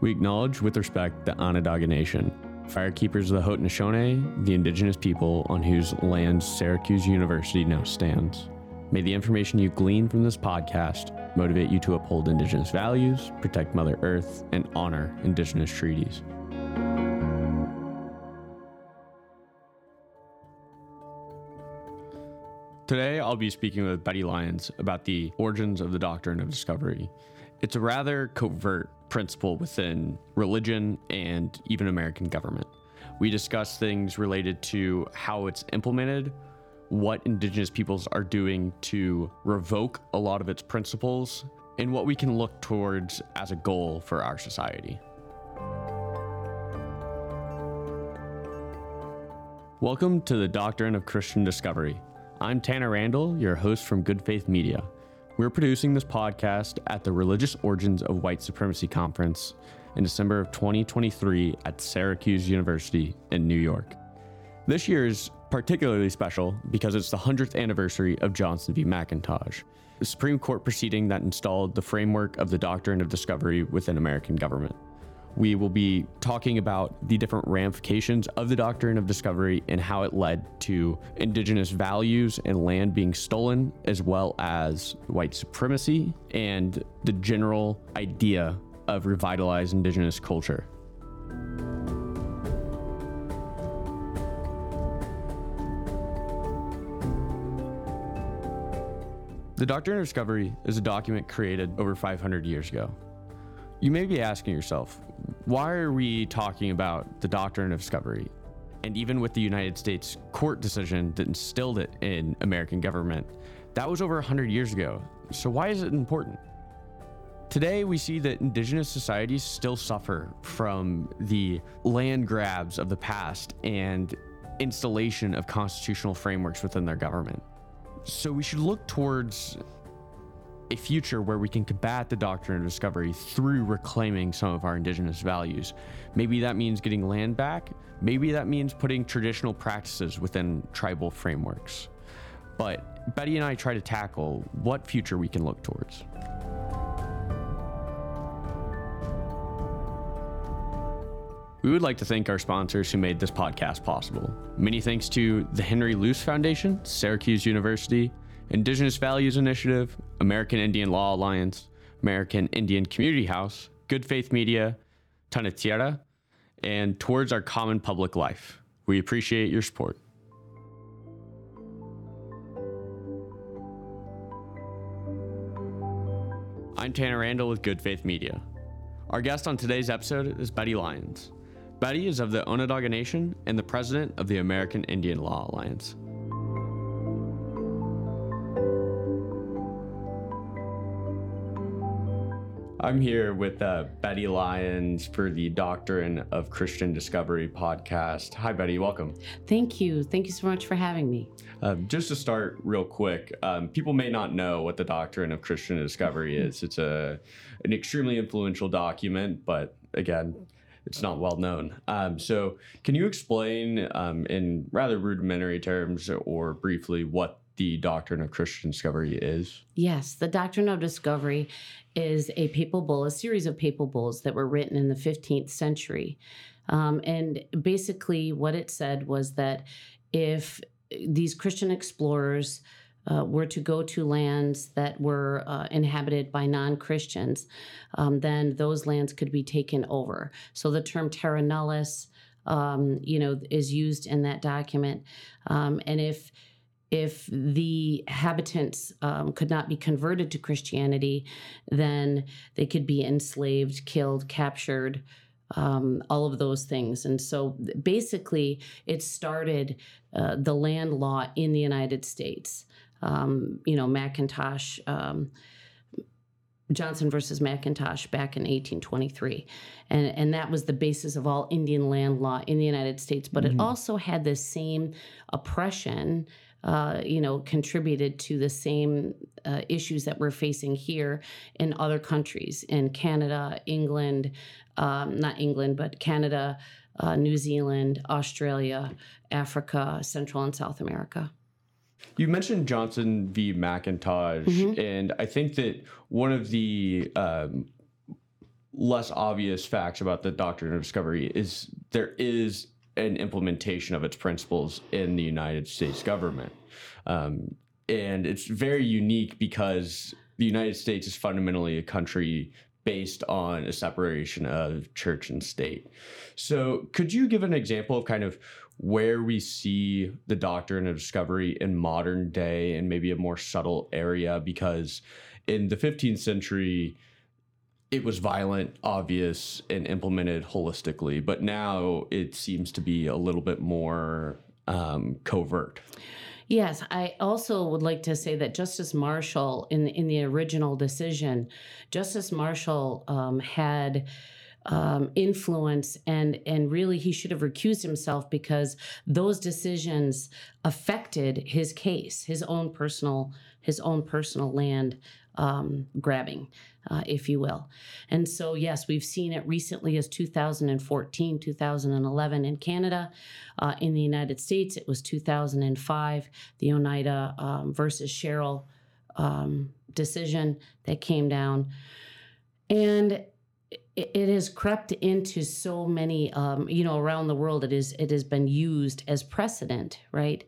We acknowledge with respect the Onondaga Nation, firekeepers of the Haudenosaunee, the indigenous people on whose lands Syracuse University now stands. May the information you glean from this podcast motivate you to uphold indigenous values, protect Mother Earth, and honor indigenous treaties. Today, I'll be speaking with Betty Lyons about the origins of the doctrine of discovery. It's a rather covert principle within religion and even American government. We discuss things related to how it's implemented, what indigenous peoples are doing to revoke a lot of its principles, and what we can look towards as a goal for our society. Welcome to the Doctrine of Christian Discovery. I'm Tanner Randall, your host from Good Faith Media. We're producing this podcast at the Religious Origins of White Supremacy Conference in December of 2023 at Syracuse University in New York. This year is particularly special because it's the 100th anniversary of Johnson v. McIntosh, the Supreme Court proceeding that installed the framework of the doctrine of discovery within American government. We will be talking about the different ramifications of the doctrine of discovery and how it led to indigenous values and land being stolen, as well as white supremacy and the general idea of revitalized indigenous culture. The Doctrine of Discovery is a document created over 500 years ago. You may be asking yourself, why are we talking about the doctrine of discovery? And even with the United States court decision that instilled it in American government, that was over 100 years ago. So why is it important? Today, we see that indigenous societies still suffer from the land grabs of the past and installation of constitutional frameworks within their government. So we should look towards a future where we can combat the doctrine of discovery through reclaiming some of our indigenous values. Maybe that means getting land back. Maybe that means putting traditional practices within tribal frameworks. But Betty and I try to tackle what future we can look towards. We would like to thank our sponsors who made this podcast possible. Many thanks to the Henry Luce Foundation, Syracuse University, Indigenous Values Initiative, American Indian Law Alliance, American Indian Community House, Good Faith Media, Tonatierra, and Towards Our Common Public Life. We appreciate your support. I'm Tanner Randall with Good Faith Media. Our guest on today's episode is Betty Lyons. Betty is of the Onondaga Nation and the president of the American Indian Law Alliance. I'm here with uh, Betty Lyons for the Doctrine of Christian Discovery podcast. Hi, Betty. Welcome. Thank you. Thank you so much for having me. Uh, just to start real quick, um, people may not know what the Doctrine of Christian Discovery is. It's a an extremely influential document, but again, it's not well known. Um, so, can you explain um, in rather rudimentary terms or briefly what the doctrine of Christian discovery is? Yes, the doctrine of discovery is a papal bull, a series of papal bulls that were written in the 15th century. Um, and basically, what it said was that if these Christian explorers uh, were to go to lands that were uh, inhabited by non Christians, um, then those lands could be taken over. So the term terra nullius, um, you know, is used in that document. Um, and if if the habitants um, could not be converted to Christianity, then they could be enslaved, killed, captured, um, all of those things. And so basically, it started uh, the land law in the United States. Um, you know, McIntosh. Um, Johnson versus McIntosh back in 1823. And, and that was the basis of all Indian land law in the United States. But mm-hmm. it also had the same oppression uh, you know, contributed to the same uh, issues that we're facing here in other countries, in Canada, England, um, not England, but Canada, uh, New Zealand, Australia, Africa, Central and South America. You mentioned Johnson v. McIntosh, mm-hmm. and I think that one of the um, less obvious facts about the doctrine of discovery is there is an implementation of its principles in the United States government. Um, and it's very unique because the United States is fundamentally a country based on a separation of church and state. So, could you give an example of kind of where we see the doctrine of discovery in modern day and maybe a more subtle area? Because in the 15th century, it was violent, obvious, and implemented holistically, but now it seems to be a little bit more um, covert. Yes, I also would like to say that Justice Marshall, in in the original decision, Justice Marshall um, had um, influence and and really he should have recused himself because those decisions affected his case, his own personal his own personal land um, grabbing, uh, if you will. And so, yes, we've seen it recently as 2014, 2011 in Canada. Uh, in the United States, it was 2005, the Oneida um, versus Sherrill um, decision that came down. And it, has crept into so many um, you know around the world it is it has been used as precedent right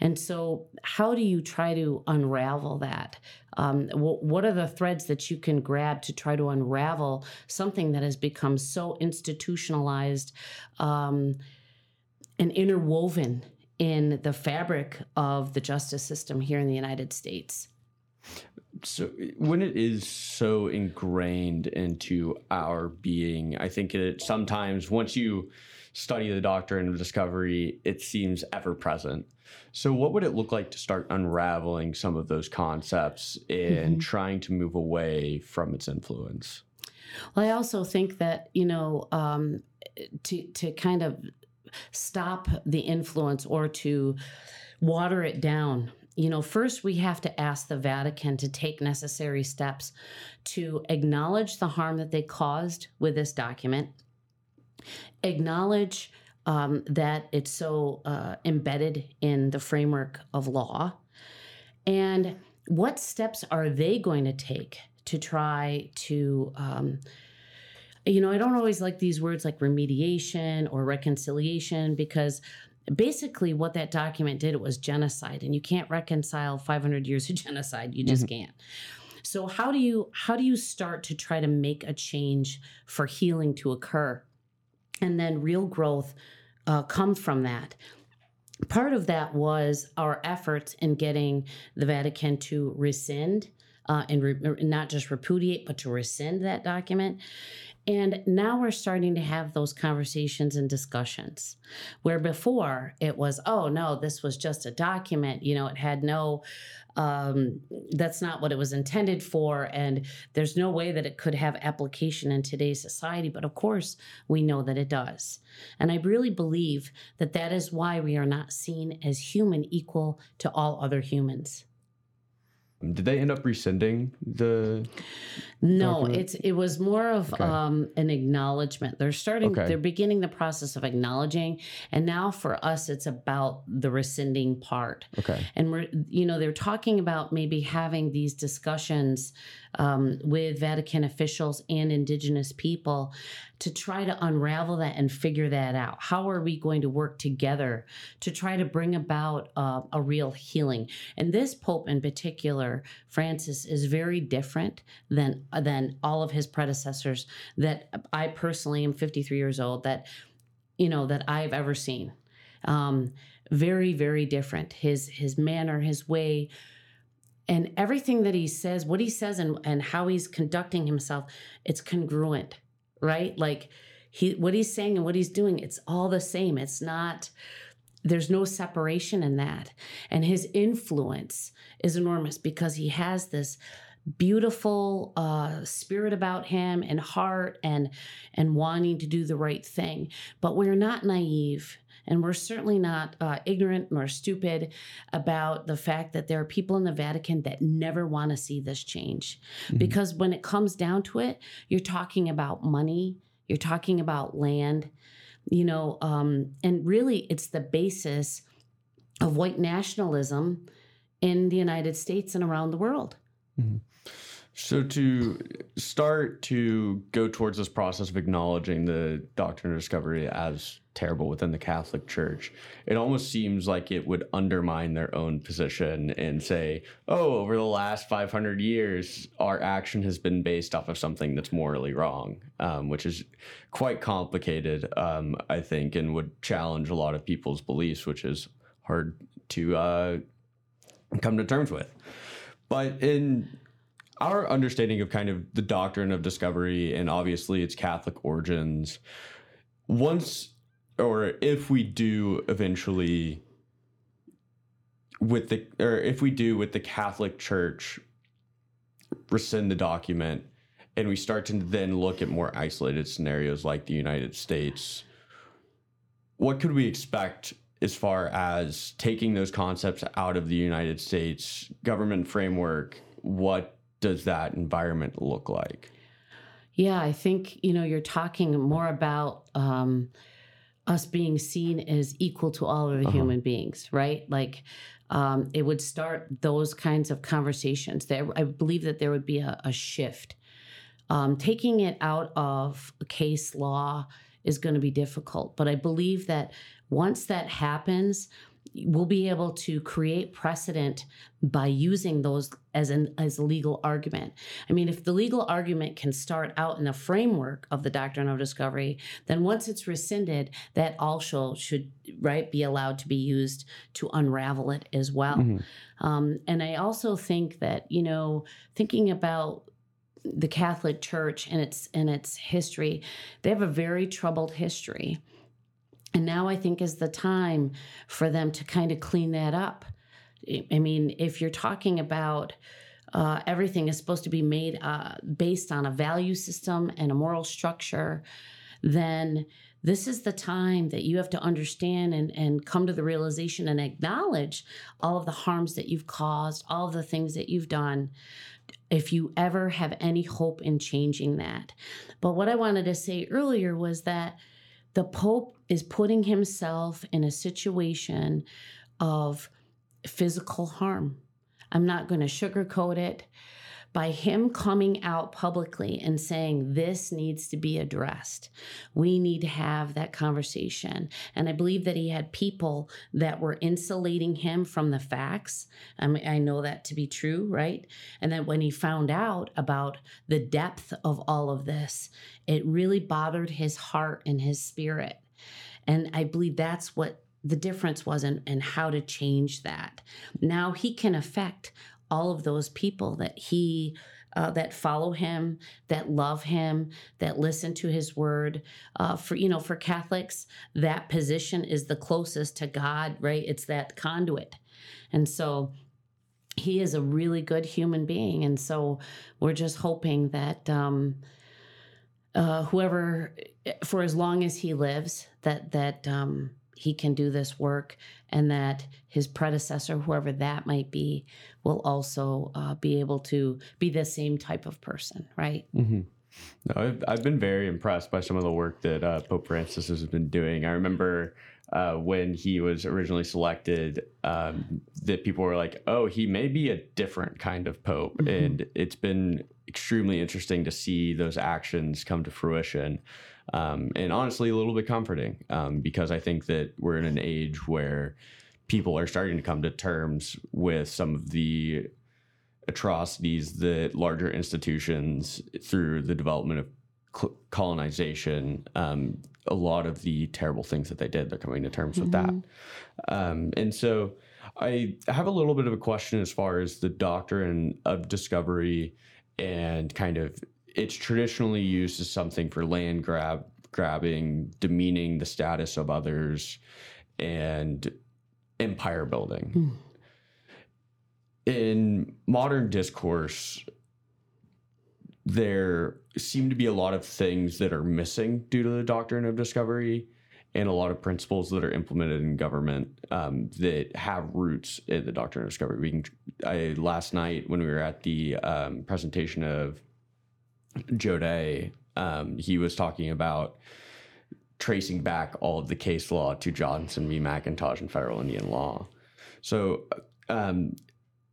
and so how do you try to unravel that um, what are the threads that you can grab to try to unravel something that has become so institutionalized um, and interwoven in the fabric of the justice system here in the united states so when it is so ingrained into our being, I think it sometimes once you study the doctrine of discovery, it seems ever present. So, what would it look like to start unraveling some of those concepts and mm-hmm. trying to move away from its influence? Well, I also think that you know um, to to kind of stop the influence or to water it down you know, first we have to ask the Vatican to take necessary steps to acknowledge the harm that they caused with this document, acknowledge um, that it's so uh, embedded in the framework of law, and what steps are they going to take to try to um, you know, I don't always like these words like remediation or reconciliation because basically what that document did it was genocide and you can't reconcile 500 years of genocide. You just mm-hmm. can't. So how do you how do you start to try to make a change for healing to occur? And then real growth uh, come from that. Part of that was our efforts in getting the vatican to rescind uh, and re- not just repudiate but to rescind that document and now we're starting to have those conversations and discussions where before it was, oh, no, this was just a document. You know, it had no, um, that's not what it was intended for. And there's no way that it could have application in today's society. But of course, we know that it does. And I really believe that that is why we are not seen as human equal to all other humans. Did they end up rescinding the? No, document? it's it was more of okay. um, an acknowledgement. They're starting. Okay. They're beginning the process of acknowledging, and now for us, it's about the rescinding part. Okay. And we're you know they're talking about maybe having these discussions um, with Vatican officials and Indigenous people to try to unravel that and figure that out. How are we going to work together to try to bring about uh, a real healing? And this Pope in particular, Francis, is very different than than all of his predecessors. That I personally am 53 years old. That you know that I've ever seen. Um, very very different. His his manner, his way and everything that he says what he says and, and how he's conducting himself it's congruent right? Like he what he's saying and what he's doing it's all the same. It's not there's no separation in that. And his influence is enormous because he has this beautiful uh, spirit about him and heart and and wanting to do the right thing. But we're not naive and we're certainly not uh, ignorant nor stupid about the fact that there are people in the Vatican that never want to see this change. Mm-hmm. Because when it comes down to it, you're talking about money, you're talking about land, you know, um, and really it's the basis of white nationalism in the United States and around the world. Mm-hmm. So to start to go towards this process of acknowledging the doctrine of discovery as terrible within the Catholic Church, it almost seems like it would undermine their own position and say, "Oh, over the last 500 years, our action has been based off of something that's morally wrong," um, which is quite complicated, um, I think, and would challenge a lot of people's beliefs, which is hard to uh, come to terms with. But in our understanding of kind of the doctrine of discovery and obviously its Catholic origins, once or if we do eventually with the or if we do with the Catholic Church rescind the document and we start to then look at more isolated scenarios like the United States, what could we expect as far as taking those concepts out of the United States government framework? What does that environment look like? Yeah, I think, you know, you're talking more about um, us being seen as equal to all of the Uh-huh. human beings, right? Like, um, it would start those kinds of conversations. There, I believe that there would be a, a shift. Um, taking it out of case law is going to be difficult, but I believe that once that happens, we'll be able to create precedent by using those as an as a legal argument. I mean, if the legal argument can start out in the framework of the doctrine of discovery, then once it's rescinded, that also should right be allowed to be used to unravel it as well. Mhm. Um, and I also think that you know, thinking about the Catholic Church and its and its history, they have a very troubled history. And now I think is the time for them to kind of clean that up. I- mean, if you're talking about uh, everything is supposed to be made uh, based on a value system and a moral structure, then this is the time that you have to understand and, and come to the realization and acknowledge all of the harms that you've caused, all of the things that you've done, if you ever have any hope in changing that. But what I wanted to say earlier was that the Pope is putting himself in a situation of physical harm. I'm not going to sugarcoat it. By him coming out publicly and saying this needs to be addressed, we need to have that conversation. And I believe that he had people that were insulating him from the facts. I mean, I know that to be true, right? And then when he found out about the depth of all of this, it really bothered his heart and his spirit. And I believe that's what the difference was and, and how to change that. Now he can affect all of those people that he uh, that follow him, that love him, that listen to his word. Uh, for you know, for Catholics, that position is the closest to God, right? It's that conduit, and so he is a really good human being, and so we're just hoping that. Um, uh, whoever, for as long as he lives, that that um, he can do this work, and that his predecessor, whoever that might be, will also uh, be able to be the same type of person, right? Mm-hmm. No, I've, I've been very impressed by some of the work that uh, Pope Francis has been doing. I remember uh, when he was originally selected, um, that people were like, "Oh, he may be a different kind of pope," Mhm. and it's been extremely interesting to see those actions come to fruition. Um, and honestly, a little bit comforting um, because I think that we're in an age where people are starting to come to terms with some of the atrocities that larger institutions, through the development of cl- colonization, um, a lot of the terrible things that they did, they're coming to terms with that. Mhm. Um, and so I have a little bit of a question as far as the doctrine of discovery and kind of it's traditionally used as something for land grab grabbing, demeaning the status of others, and empire building. Hmm. In modern discourse, there seem to be a lot of things that are missing due to the doctrine of discovery and a lot of principles that are implemented in government um, that have roots in the doctrine of discovery. We can, I, last night when we were at the um, presentation of Joe Day, um, he was talking about tracing back all of the case law to Johnson v. McIntosh and federal Indian law. So, um,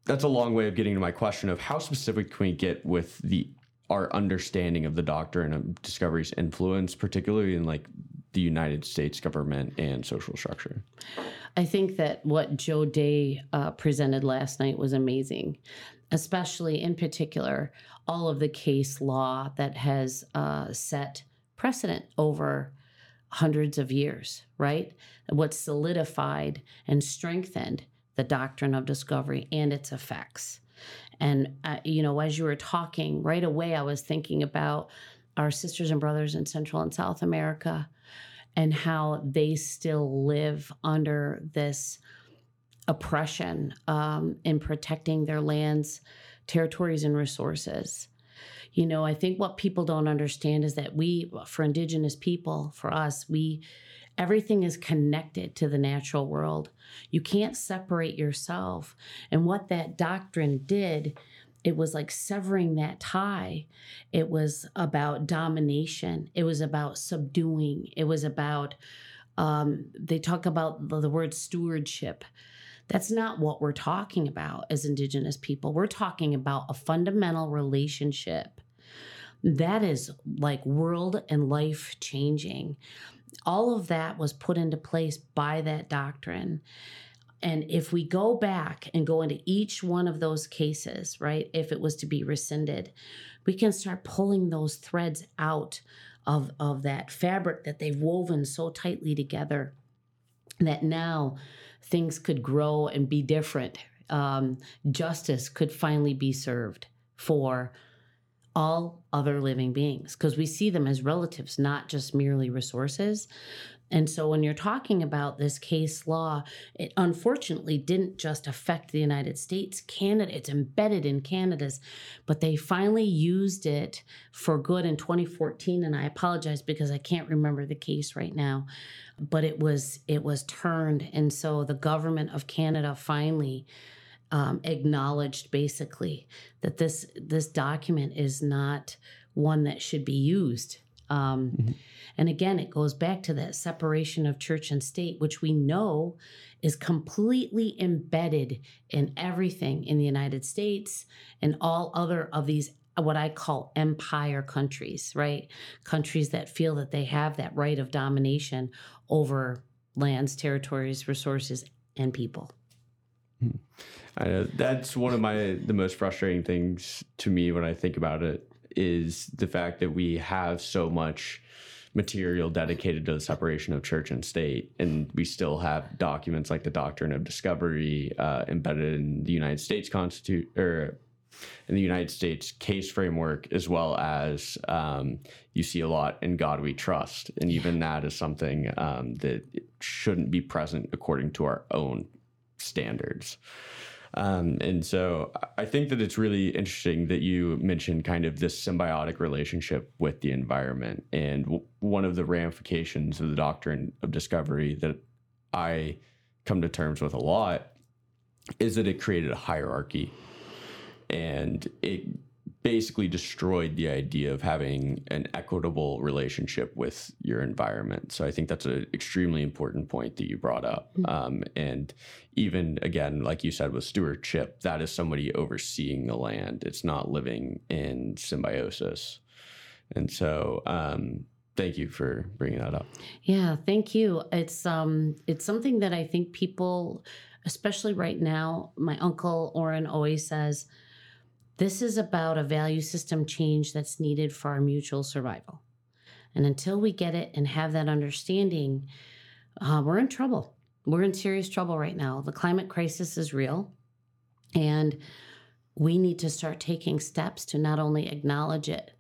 that's a long way of getting to my question of how specific can we get with the our understanding of the doctrine of discovery's influence, particularly in like the United States government and social structure. I think that what Joe Day uh, presented last night was amazing, especially in particular all of the case law that has uh, set precedent over hundreds of years, right? What solidified and strengthened the doctrine of discovery and its effects. And, uh, you know, as you were talking, right away, I was thinking about our sisters and brothers in Central and South America and how they still live under this oppression um, in protecting their lands, territories, and resources. You know, I think what people don't understand is that we, for Indigenous people, for us, we, everything is connected to the natural world. You can't separate yourself. And what that doctrine did, it was like severing that tie. It was about domination. It was about subduing. It was about, um, they talk about the, the word stewardship. That's not what we're talking about as Indigenous people. We're talking about a fundamental relationship that is like world and life changing. All of that was put into place by that doctrine. And if we go back and go into each one of those cases, right, if it was to be rescinded, we can start pulling those threads out of, of that fabric that they've woven so tightly together that now things could grow and be different. Um, justice could finally be served for all other living beings because we see them as relatives, not just merely resources. And so when you're talking about this case law, it unfortunately didn't just affect the United States. Canada, it's embedded in Canada's, but they finally used it for good in 2014. And I apologize because I can't remember the case right now, but it was it was turned. And so the government of Canada finally um, acknowledged basically that this this document is not one that should be used. Um, mm-hmm. And again, it goes back to that separation of church and state, which we know is completely embedded in everything in the United States and all other of these what I call empire countries, right? Countries that feel that they have that right of domination over lands, territories, resources, and people. Hmm. I know that's one of my the most frustrating things to me when I think about it is the fact that we have so much material dedicated to the separation of church and state, and we still have documents like the Doctrine of Discovery uh, embedded in the United States Constitution or in the United States case framework, as well as um, you see a lot in God We Trust, and even that is something um, that shouldn't be present according to our own standards. Um, and so I think that it's really interesting that you mentioned kind of this symbiotic relationship with the environment. And w- one of the ramifications of the doctrine of discovery that I come to terms with a lot is that it created a hierarchy and it basically destroyed the idea of having an equitable relationship with your environment. So I think that's an extremely important point that you brought up. Mm-hmm. Um, and even again, like you said, with stewardship, that is somebody overseeing the land. It's not living in symbiosis. And so, um, thank you for bringing that up. Yeah, thank you. It's um, it's something that I think people, especially right now, my uncle Oren always says this is about a value system change that's needed for our mutual survival. And until we get it and have that understanding, uh, we're in trouble. We're in serious trouble right now. The climate crisis is real. And we need to start taking steps to not only acknowledge it,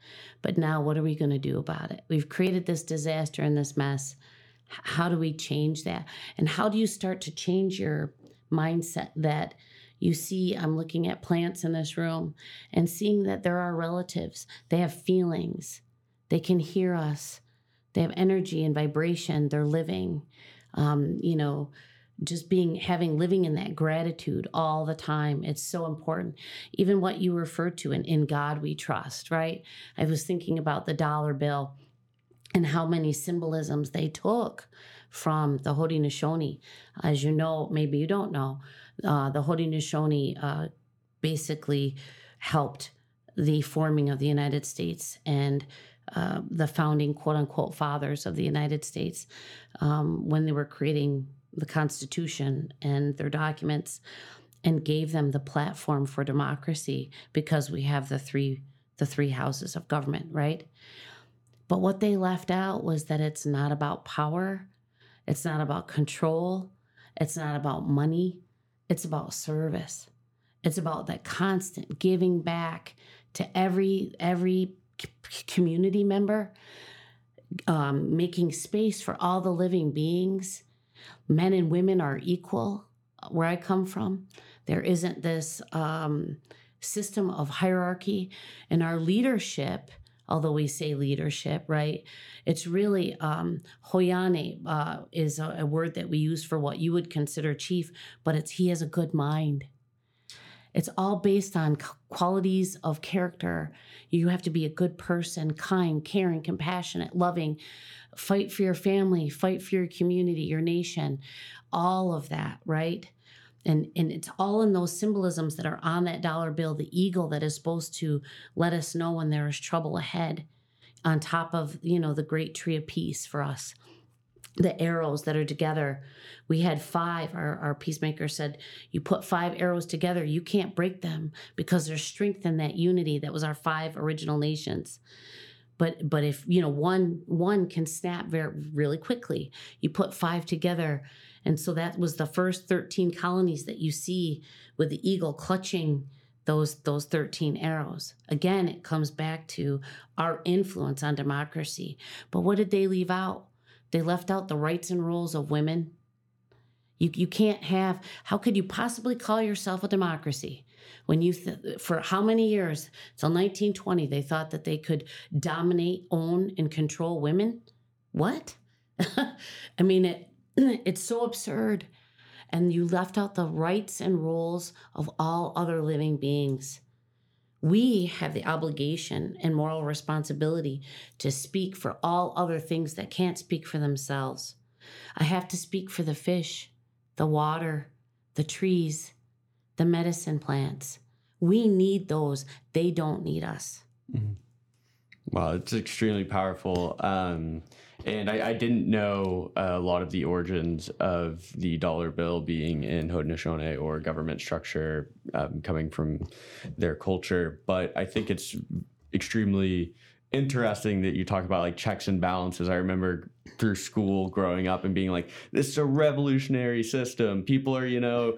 but now what are we going to do about it? We've created this disaster and this mess. How do we change that? And how do you start to change your mindset that you see, I'm looking at plants in this room and seeing that there are relatives. They have feelings, they can hear us, they have energy and vibration, they're living. Um, you know, just being having living in that gratitude all the time it's so important even what you refer to in, in god we trust right i was thinking about the dollar bill and how many symbolisms they took from the Haudenosaunee. As you know, maybe you don't know, uh, the Haudenosaunee uh, basically helped the forming of the United States and uh, the founding quote unquote fathers of the United States um, when they were creating the Constitution and their documents and gave them the platform for democracy because we have the three the three houses of government, right? But what they left out was that it's not about power, it's not about control, it's not about money, it's about service. It's about that constant giving back to every every community member, um, making space for all the living beings. Men and women are equal. Where I come from, there isn't this um, system of hierarchy, and our leadership. Although we say leadership, right? It's really um, hoyane uh, is a, a word that we use for what you would consider chief, but it's he has a good mind it's all based on qualities of character. You have to be a good person, kind, caring, compassionate, loving, fight for your family, fight for your community, your nation, all of that, right? And, and it's all in those symbolisms that are on that dollar bill, the eagle that is supposed to let us know when there is trouble ahead, on top of, you know, the great tree of peace for us the arrows that are together. We had five. Our, our peacemaker said, You put five arrows together, you can't break them because there's strength in that unity. That was our five original nations. But but if you know one one can snap very really quickly, you put five together. And so that was the first 13 colonies that you see with the eagle clutching those those 13 arrows. Again, it comes back to our influence on democracy. But what did they leave out? They left out the rights and roles of women. You, you can't have, how could you possibly call yourself a democracy when you, th- for how many years, till 1920, they thought that they could dominate, own, and control women? What? I mean, it, it's so absurd. And you left out the rights and roles of all other living beings we have the obligation and moral responsibility to speak for all other things that can't speak for themselves. I have to speak for the fish, the water, the trees, the medicine plants. We need those. They don't need us. Mm-hmm. Wow, it's extremely powerful. Um, and I, I, didn't know a lot of the origins of the dollar bill being in Haudenosaunee or government structure um, coming from their culture. But I think it's extremely interesting that you talk about like checks and balances. I remember through school growing up and being like, this is a revolutionary system. People are, you know,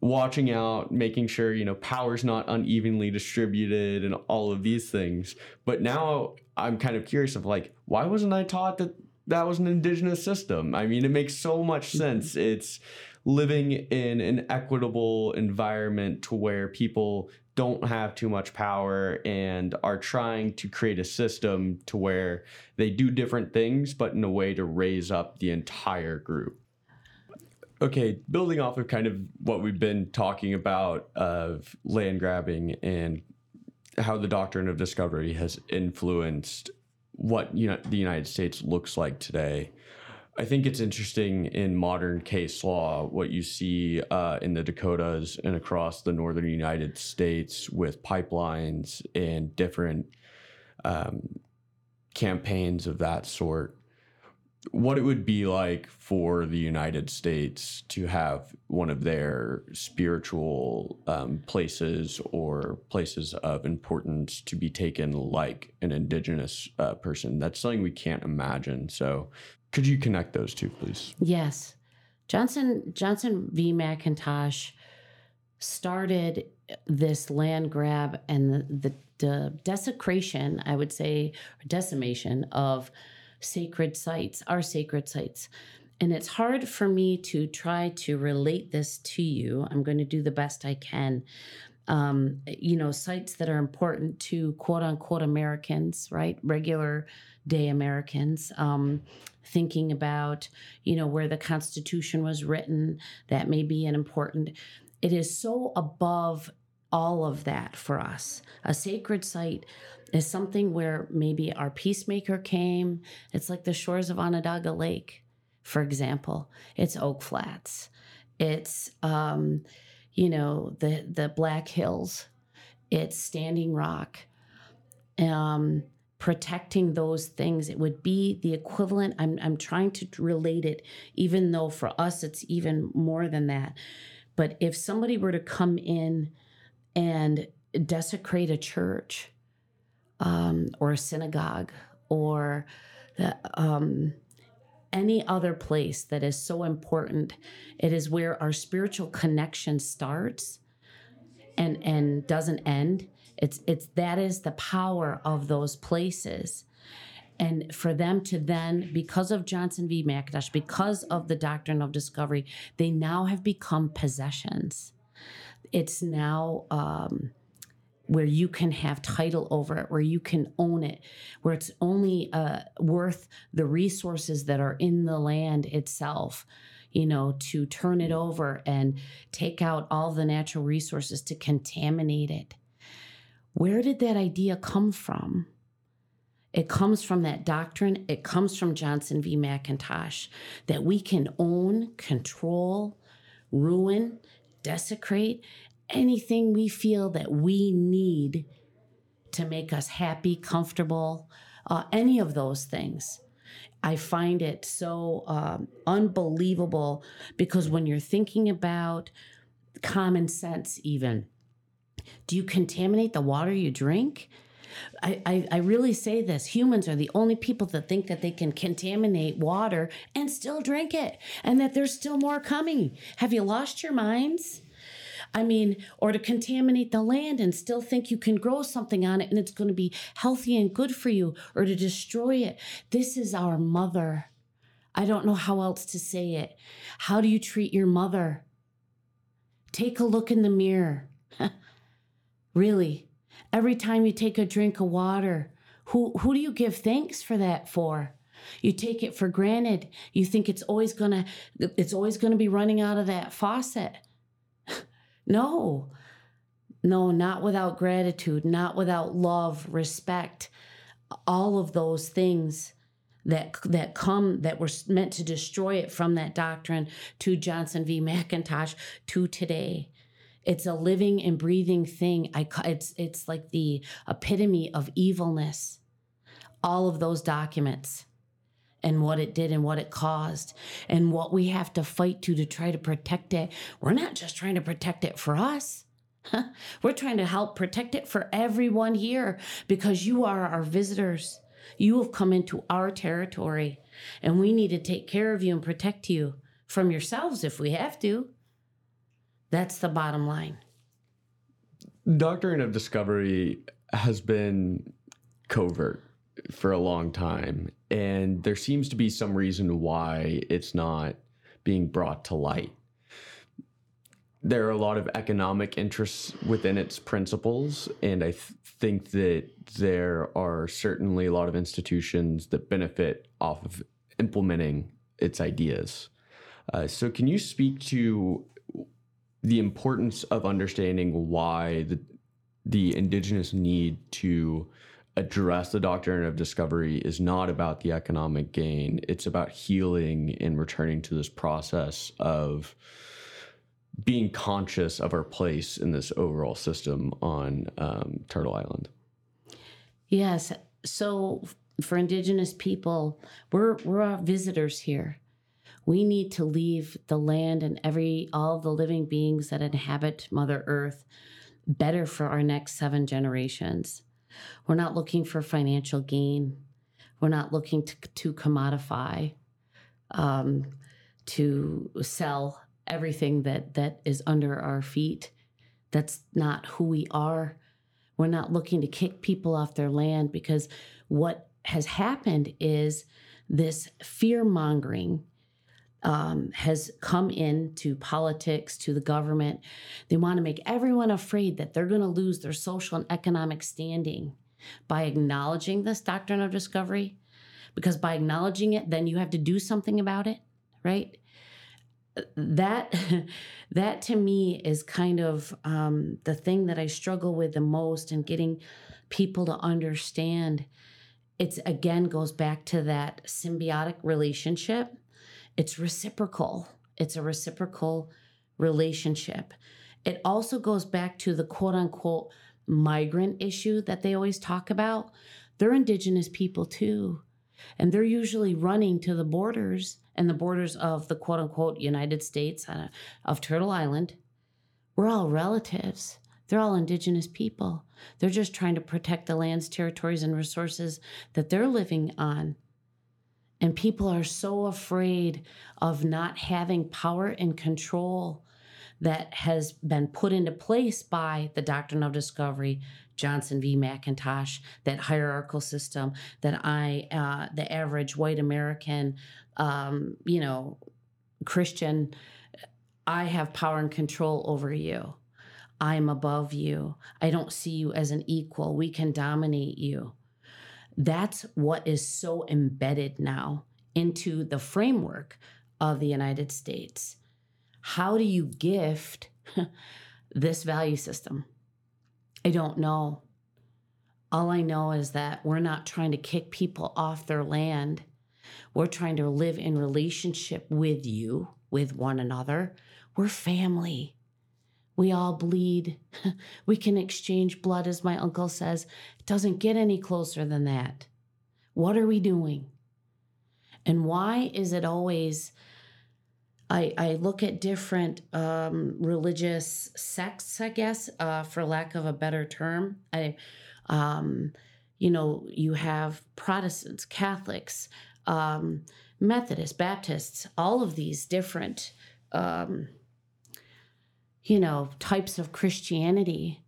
watching out, making sure, you know, power's not unevenly distributed and all of these things. But now I'm kind of curious of like, why wasn't I taught that that was an indigenous system? I mean, it makes so much mm-hmm. sense. It's living in an equitable environment to where people don't have too much power and are trying to create a system to where they do different things, but in a way to raise up the entire group okay, building off of kind of what we've been talking about of land grabbing and how the doctrine of discovery has influenced what you know, the United States looks like today. I think it's interesting in modern case law what you see uh, in the Dakotas and across the northern United States with pipelines and different um, campaigns of that sort what it would be like for the United States to have one of their spiritual um, places or places of importance to be taken like an indigenous uh, person. That's something we can't imagine. So, could you connect those two, please? Yes, Johnson Johnson v. McIntosh started this land grab and the, the, the desecration, I would say, decimation of sacred sites, our sacred sites. And it's hard for me to try to relate this to you. I'm going to do the best I can. Um, you know, sites that are important to quote unquote Americans, right? Regular day Americans. Um, thinking about, you know, where the Constitution was written, that may be an important. It is so above all of that for us. A sacred site is something where maybe our peacemaker came. It's like the shores of Onondaga Lake, for example. It's Oak Flats. It's, um, you know, the the Black Hills, it's Standing Rock. Um, protecting those things it would be the equivalent I'm, I'm trying to relate it even though for us it's even more than that but if somebody were to come in and desecrate a church um, or a synagogue or the, um, any other place that is so important, it is where our spiritual connection starts and and doesn't end. It's it's that is the power of those places. And for them to then, because of Johnson v. McIntosh, because of the doctrine of discovery, they now have become possessions. It's now um, where you can have title over it, where you can own it, where it's only uh, worth the resources that are in the land itself, you know, to turn it over and take out all the natural resources to contaminate it. Where did that idea come from? It comes from that doctrine. It comes from Johnson v. McIntosh that we can own, control, ruin, desecrate anything we feel that we need to make us happy, comfortable, uh, any of those things. I find it so um, unbelievable because when you're thinking about common sense, even, do you contaminate the water you drink? I, I, I, really say this humans are the only people that think that they can contaminate water and still drink it and that there's still more coming. Have you lost your minds? I mean, or to contaminate the land and still think you can grow something on it and it's going to be healthy and good for you, or to destroy it. This is our mother. I don't know how else to say it. How do you treat your mother? Take a look in the mirror. really, every time you take a drink of water, who, who do you give thanks for that for? You take it for granted. You think it's always gonna it's always gonna be running out of that faucet. No, no, not without gratitude, not without love, respect, all of those things that that come that were meant to destroy it from that doctrine to Johnson v. McIntosh to today. It's a living and breathing thing. I it's it's like the epitome of evilness. All of those documents and what it did and what it caused and what we have to fight to to try to protect it. We're not just trying to protect it for us. We're trying to help protect it for everyone here because you are our visitors. You have come into our territory and we need to take care of you and protect you from yourselves if we have to. That's the bottom line. Doctrine of discovery has been covert for a long time and there seems to be some reason why it's not being brought to light. There are a lot of economic interests within its principles, and I th- think that there are certainly a lot of institutions that benefit off of implementing its ideas. Uh, so, can you speak to the importance of understanding why the the indigenous need to address the doctrine of discovery is not about the economic gain. It's about healing and returning to this process of being conscious of our place in this overall system on um, Turtle Island. Yes. So for Indigenous people, we're we're visitors here. We need to leave the land and every all the living beings that inhabit Mother Earth better for our next seven generations. We're not looking for financial gain. We're not looking to, to commodify, um, to sell everything that that is under our feet. That's not who we are. We're not looking to kick people off their land because what has happened is this fear mongering um, has come into politics, to the government. They want to make everyone afraid that they're going to lose their social and economic standing by acknowledging this doctrine of discovery. Because by acknowledging it, then you have to do something about it, right? That that to me is kind of um, the thing that I struggle with the most in getting people to understand. It's again goes back to that symbiotic relationship it's reciprocal. It's a reciprocal relationship. it also goes back to the quote unquote migrant issue that they always talk about. They're indigenous people too. And they're usually running to the borders and the borders of the quote unquote United States uh, of Turtle Island. We're all relatives. They're all indigenous people. They're just trying to protect the lands, territories, and resources that they're living on. And people are so afraid of not having power and control that has been put into place by the doctrine of discovery, Johnson v. McIntosh, that hierarchical system that I, uh, the average white American, um, you know, Christian, I have power and control over you. I'm above you. I don't see you as an equal. We can dominate you. That's what is so embedded now into the framework of the United States. How do you gift this value system? I don't know. All I know is that we're not trying to kick people off their land. We're trying to live in relationship with you, with one another. We're family. We all bleed. we can exchange blood, as my uncle says. Doesn't get any closer than that. What are we doing? And why is it always? I, I look at different um, religious sects, I guess, uh, for lack of a better term. I, um, you know, you have Protestants, Catholics, um, Methodists, Baptists, all of these different, um, you know, types of Christianity.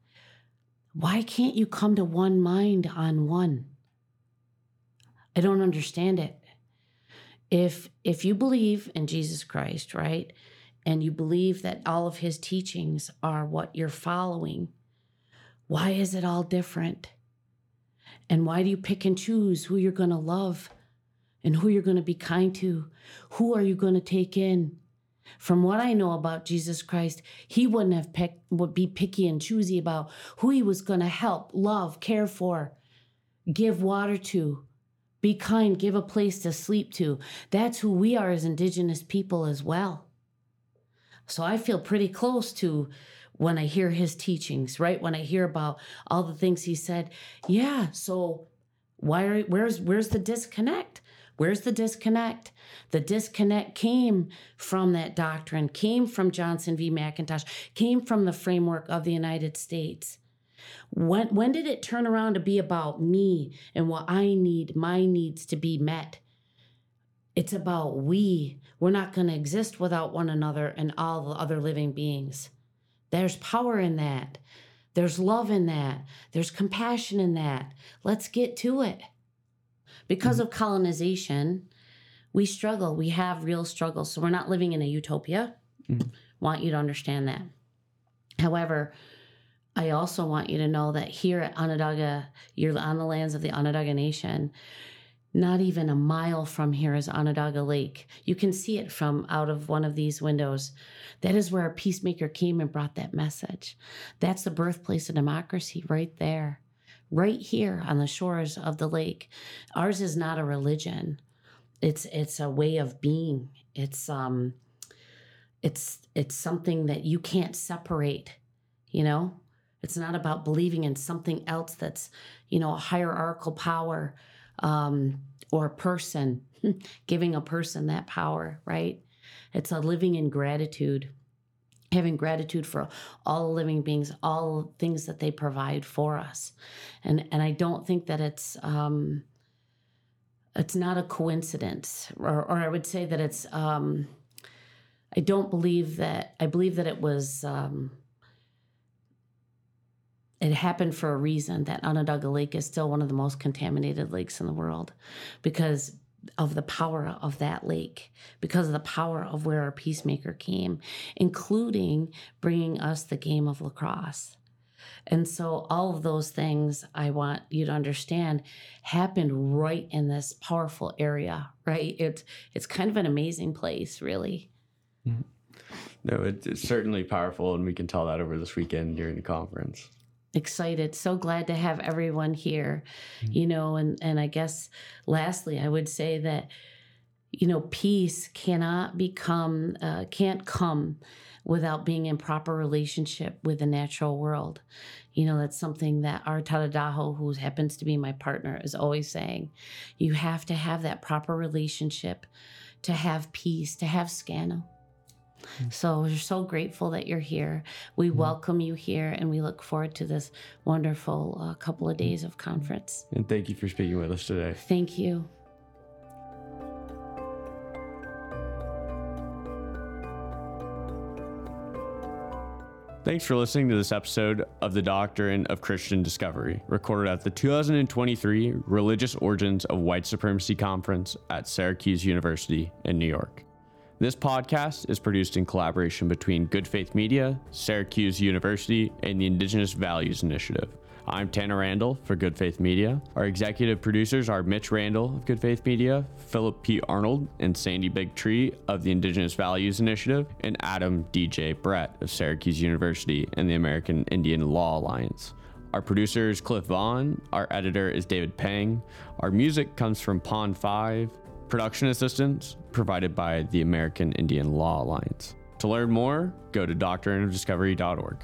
Why can't you come to one mind on one? I don't understand it if if you believe in Jesus Christ, right? And you believe that all of his teachings are what you're following, why is it all different? And why do you pick and choose who you're going to love and who you're going to be kind to? Who are you going to take in? From what I know about Jesus Christ, he wouldn't have picked, would be picky and choosy about who he was going to help, love, care for, give water to, be kind, give a place to sleep to. That's who we are as Indigenous people as well. So I feel pretty close to when I hear his teachings, right? When I hear about all the things he said. Yeah, so why are where's where's the disconnect? Where's the disconnect? The disconnect came from that doctrine, came from Johnson v. McIntosh, came from the framework of the United States. When when did it turn around to be about me and what I need, my needs to be met? It's about we. We're not going to exist without one another and all the other living beings. There's power in that. There's love in that. There's compassion in that. Let's get to it. Because mm-hmm. of colonization, we struggle. We have real struggles. So we're not living in a utopia. Mm-hmm. Want you to understand that. However, I also want you to know that here at Onondaga, you're on the lands of the Onondaga Nation. Not even a mile from here is Onondaga Lake. You can see it from out of one of these windows. That is where a peacemaker came and brought that message. That's the birthplace of democracy right there, right here on the shores of the lake. Ours is not a religion. It's it's a way of being. It's um it's it's something that you can't separate, you know? It's not about believing in something else that's, you know, a hierarchical power um, or a person, giving a person that power, right? It's a living in gratitude, having gratitude for all living beings, all things that they provide for us, and and I don't think that it's um, it's not a coincidence, or or I would say that it's um, I don't believe that I believe that it was. Um, it happened for a reason that Onondaga Lake is still one of the most contaminated lakes in the world because of the power of that lake, because of the power of where our peacemaker came, including bringing us the game of lacrosse. And so, all of those things I want you to understand happened right in this powerful area, right? It's it's kind of an amazing place, really. Mm-hmm. No, it's certainly powerful, and we can tell that over this weekend during the conference excited so glad to have everyone here mm-hmm. you know and and i guess lastly i would say that you know, peace cannot become, uh, can't come without being in proper relationship with the natural world. You know, that's something that our Tadadaho, who happens to be my partner, is always saying. You have to have that proper relationship to have peace, to have scano. So we're so grateful that you're here. We mm-hmm. welcome you here and we look forward to this wonderful uh, couple of days of conference. And thank you for speaking with us today. Thank you. Thanks for listening to this episode of the Doctrine of Christian Discovery, recorded at the 2023 Religious Origins of White Supremacy Conference at Syracuse University in New York. This podcast is produced in collaboration between Good Faith Media, Syracuse University, and the Indigenous Values Initiative. I'm Tanner Randall for Good Faith Media. Our executive producers are Mitch Randall of Good Faith Media, Philip P. Arnold and Sandy Bigtree of the Indigenous Values Initiative, and Adam DJ Brett of Syracuse University and the American Indian Law Alliance. Our producer is Cliff Vaughn. Our editor is David Pang. Our music comes from Pond5. Production assistance provided by the American Indian Law Alliance. To learn more, go to doctrineofdiscovery.org.